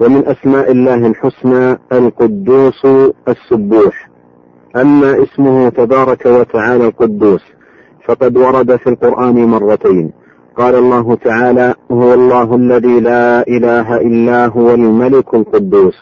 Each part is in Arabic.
ومن أسماء الله الحسنى القدوس السبوح. أما اسمه تبارك وتعالى القدوس فقد ورد في القرآن مرتين. قال الله تعالى هو الله الذي لا إله إلا هو الملك القدوس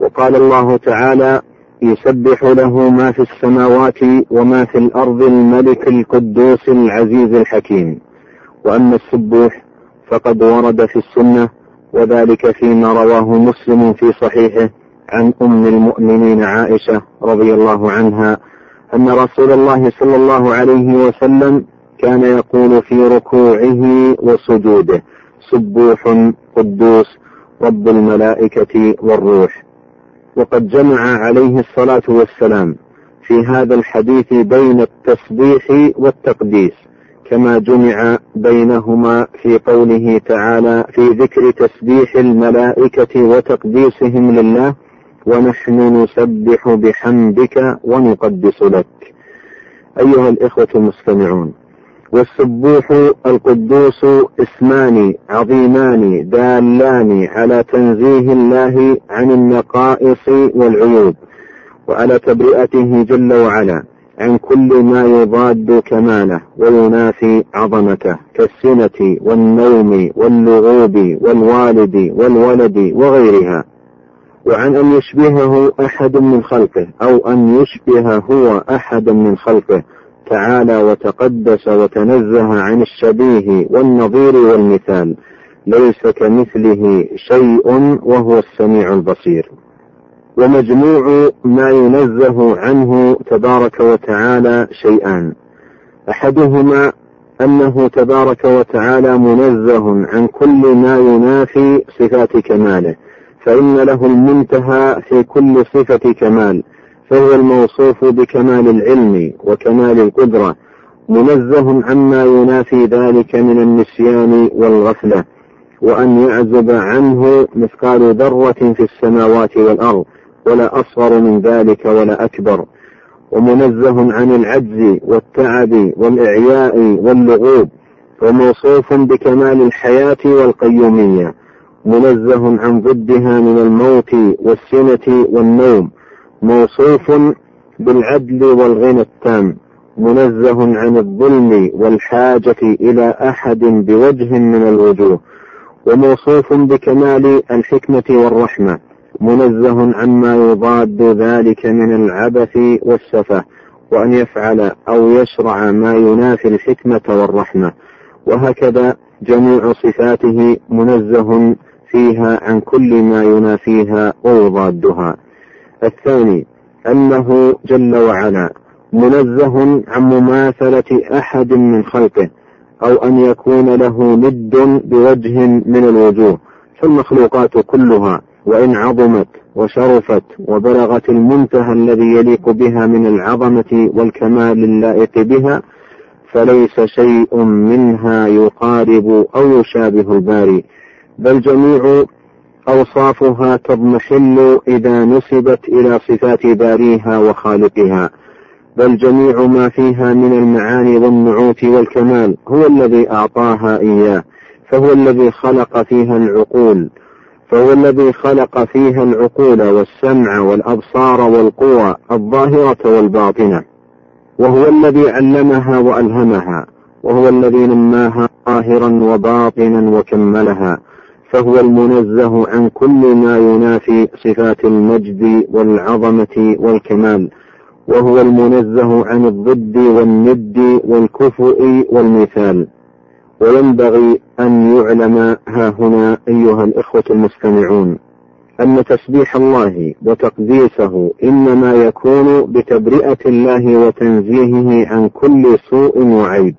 وقال الله تعالى يسبح له ما في السماوات وما في الأرض الملك القدوس العزيز الحكيم وأما السبوح فقد ورد في السنة وذلك فيما رواه مسلم في صحيحه عن أم المؤمنين عائشة رضي الله عنها أن رسول الله صلى الله عليه وسلم كان يقول في ركوعه وسجوده سبوح قدوس رب الملائكة والروح. وقد جمع عليه الصلاة والسلام في هذا الحديث بين التسبيح والتقديس. كما جمع بينهما في قوله تعالى في ذكر تسبيح الملائكة وتقديسهم لله ونحن نسبح بحمدك ونقدس لك. أيها الإخوة المستمعون، والسبوح القدوس اسمان عظيمان دالان على تنزيه الله عن النقائص والعيوب وعلى تبرئته جل وعلا عن كل ما يضاد كماله وينافي عظمته كالسنة والنوم واللغوب والوالد والولد وغيرها. وعن أن يشبهه أحد من خلقه أو أن يشبه هو أحدا من خلقه تعالى وتقدس وتنزه عن الشبيه والنظير والمثال. ليس كمثله شيء وهو السميع البصير. ومجموع ما ينزه عنه تبارك وتعالى شيئان. أحدهما أنه تبارك وتعالى منزه عن كل ما ينافي صفات كماله فإن له المنتهى في كل صفة كمال فهو الموصوف بكمال العلم وكمال القدرة منزه عما ينافي ذلك من النسيان والغفلة وأن يعزب عنه مثقال ذرة في السماوات والأرض ولا أصغر من ذلك ولا أكبر. ومنزه عن العجز والتعب والإعياء واللغوب. وموصوف بكمال الحياة والقيومية. منزه عن ضدها من الموت والسنة والنوم. موصوف بالعدل والغنى التام. منزه عن الظلم والحاجة إلى أحد بوجه من الوجوه. وموصوف بكمال الحكمة والرحمة. منزه عما يضاد ذلك من العبث والسفه وأن يفعل أو يشرع ما ينافي الحكمة والرحمة. وهكذا جميع صفاته منزه فيها عن كل ما ينافيها ويضادها. الثاني أنه جل وعلا منزه عن مماثلة أحد من خلقه أو أن يكون له ند بوجه من الوجوه فالمخلوقات كلها وإن عظمت وشرفت وبلغت المنتهى الذي يليق بها من العظمة والكمال اللائق بها فليس شيء منها يقارب أو يشابه الباري. بل جميع أوصافها تضمحل إذا نسبت إلى صفات باريها وخالقها. بل جميع ما فيها من المعاني والنعوت والكمال هو الذي أعطاها إياه فهو الذي خلق فيها العقول. فهو الذي خلق فيها العقول والسمع والأبصار والقوى الظاهرة والباطنة. وهو الذي علمها وألهمها. وهو الذي نماها ظاهرا وباطنا وكملها. فهو المنزه عن كل ما ينافي صفات المجد والعظمة والكمال. وهو المنزه عن الضد والند والكفؤ والمثال. وينبغي أن يعلم ها هنا أيها الإخوة المستمعون أن تسبيح الله وتقديسه إنما يكون بتبرئة الله وتنزيهه عن كل سوء وعيب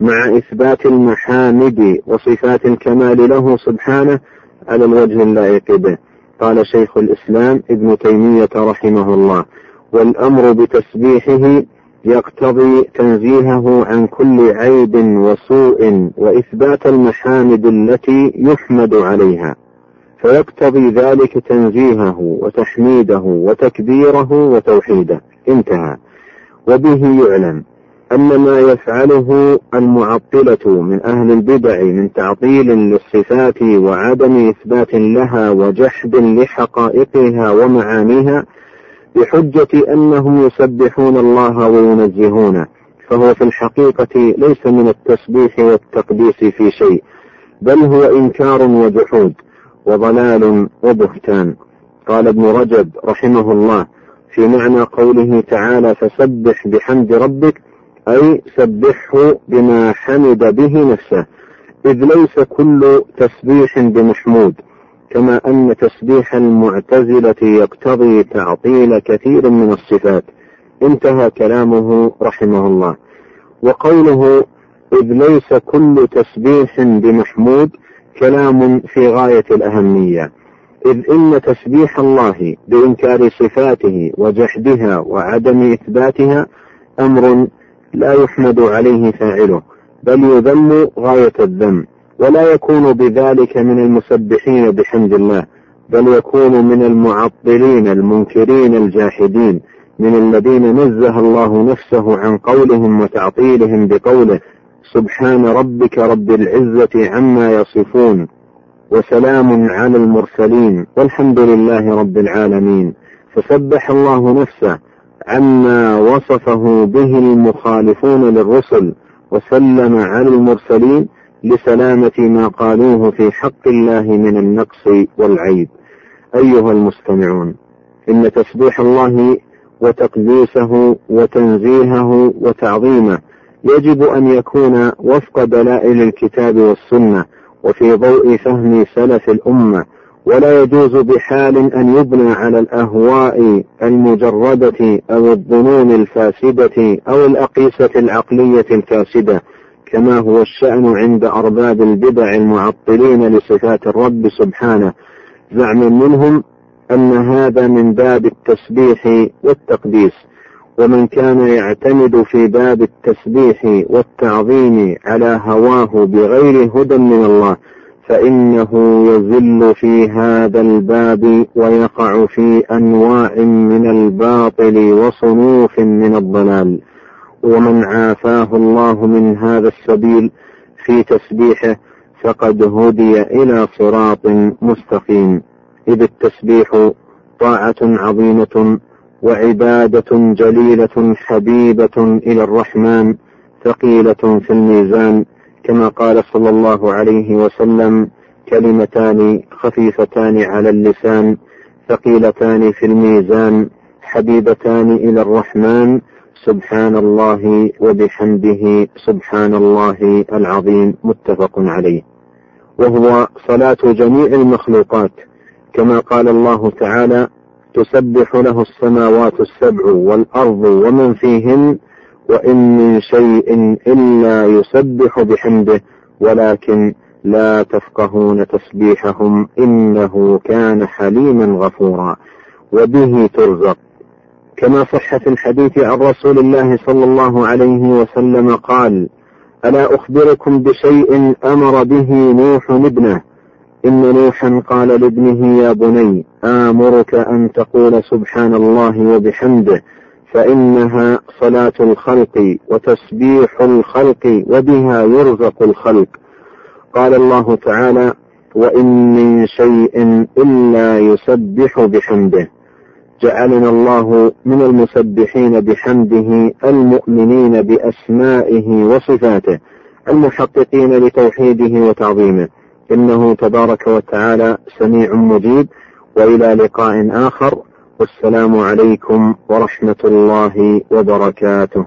مع إثبات المحامد وصفات الكمال له سبحانه على الوجه اللائق به. قال شيخ الإسلام ابن تيمية رحمه الله والأمر بتسبيحه يقتضي تنزيهه عن كل عيب وسوء وإثبات المحامد التي يحمد عليها. فيقتضي ذلك تنزيهه وتحميده وتكبيره وتوحيده. انتهى. وبه يعلم أن ما يفعله المعطلة من أهل البدع من تعطيل للصفات وعدم إثبات لها وجحد لحقائقها ومعانيها بحجة أنهم يسبحون الله وينزهونه فهو في الحقيقة ليس من التسبيح والتقديس في شيء بل هو إنكار وجحود وضلال وبهتان. قال ابن رجب رحمه الله في معنى قوله تعالى فسبح بحمد ربك أي سبحه بما حمد به نفسه إذ ليس كل تسبيح بمحمود كما أن تسبيح المعتزلة يقتضي تعطيل كثير من الصفات. انتهى كلامه رحمه الله. وقوله إذ ليس كل تسبيح بمحمود كلام في غاية الأهمية. إذ إن تسبيح الله بإنكار صفاته وجحدها وعدم إثباتها أمر لا يحمد عليه فاعله بل يذم غاية الذم. ولا يكون بذلك من المسبحين بحمد الله بل يكون من المعطلين المنكرين الجاحدين من الذين نزه الله نفسه عن قولهم وتعطيلهم بقوله سبحان ربك رب العزة عما يصفون وسلام على المرسلين والحمد لله رب العالمين. فسبح الله نفسه عما وصفه به المخالفون للرسل وسلم على المرسلين لسلامة ما قالوه في حق الله من النقص والعيب. أيها المستمعون إن تسبيح الله وتقديسه وتنزيهه وتعظيمه يجب أن يكون وفق دلائل الكتاب والسنة وفي ضوء فهم سلف الأمة ولا يجوز بحال أن يبنى على الأهواء المجردة أو الظنون الفاسدة أو الأقيسة العقلية الفاسدة. كما هو الشأن عند أرباب البدع المعطلين لصفات الرب سبحانه. زعما منهم أن هذا من باب التسبيح والتقديس ومن كان يعتمد في باب التسبيح والتعظيم على هواه بغير هدى من الله فإنه يزل في هذا الباب ويقع في أنواع من الباطل وصنوف من الضلال. ومن عافاه الله من هذا السبيل في تسبيحه فقد هدي إلى صراط مستقيم. إذ التسبيح طاعة عظيمة وعبادة جليلة حبيبة إلى الرحمن ثقيلة في الميزان كما قال صلى الله عليه وسلم كلمتان خفيفتان على اللسان ثقيلتان في الميزان حبيبتان إلى الرحمن سبحان الله وبحمده سبحان الله العظيم متفق عليه. وهو صلاة جميع المخلوقات. كما قال الله تعالى تسبح له السماوات السبع والأرض ومن فيهن وإن من شيء إلا يسبح بحمده ولكن لا تفقهون تسبيحهم إنه كان حليما غفورا وبه ترزق. كما صح في الحديث عن رسول الله صلى الله عليه وسلم قال ألا أخبركم بشيء أمر به نوح ابنه؟ إن نوحا قال لابنه يا بني آمرك أن تقول سبحان الله وبحمده فإنها صلاة الخلق وتسبيح الخلق وبها يرزق الخلق. قال الله تعالى وإن من شيء إلا يسبح بحمده. جعلنا الله من المسبحين بحمده المؤمنين بأسمائه وصفاته المحققين لتوحيده وتعظيمه. إنه تبارك وتعالى سميع مجيب وإلى لقاء آخر والسلام عليكم ورحمة الله وبركاته.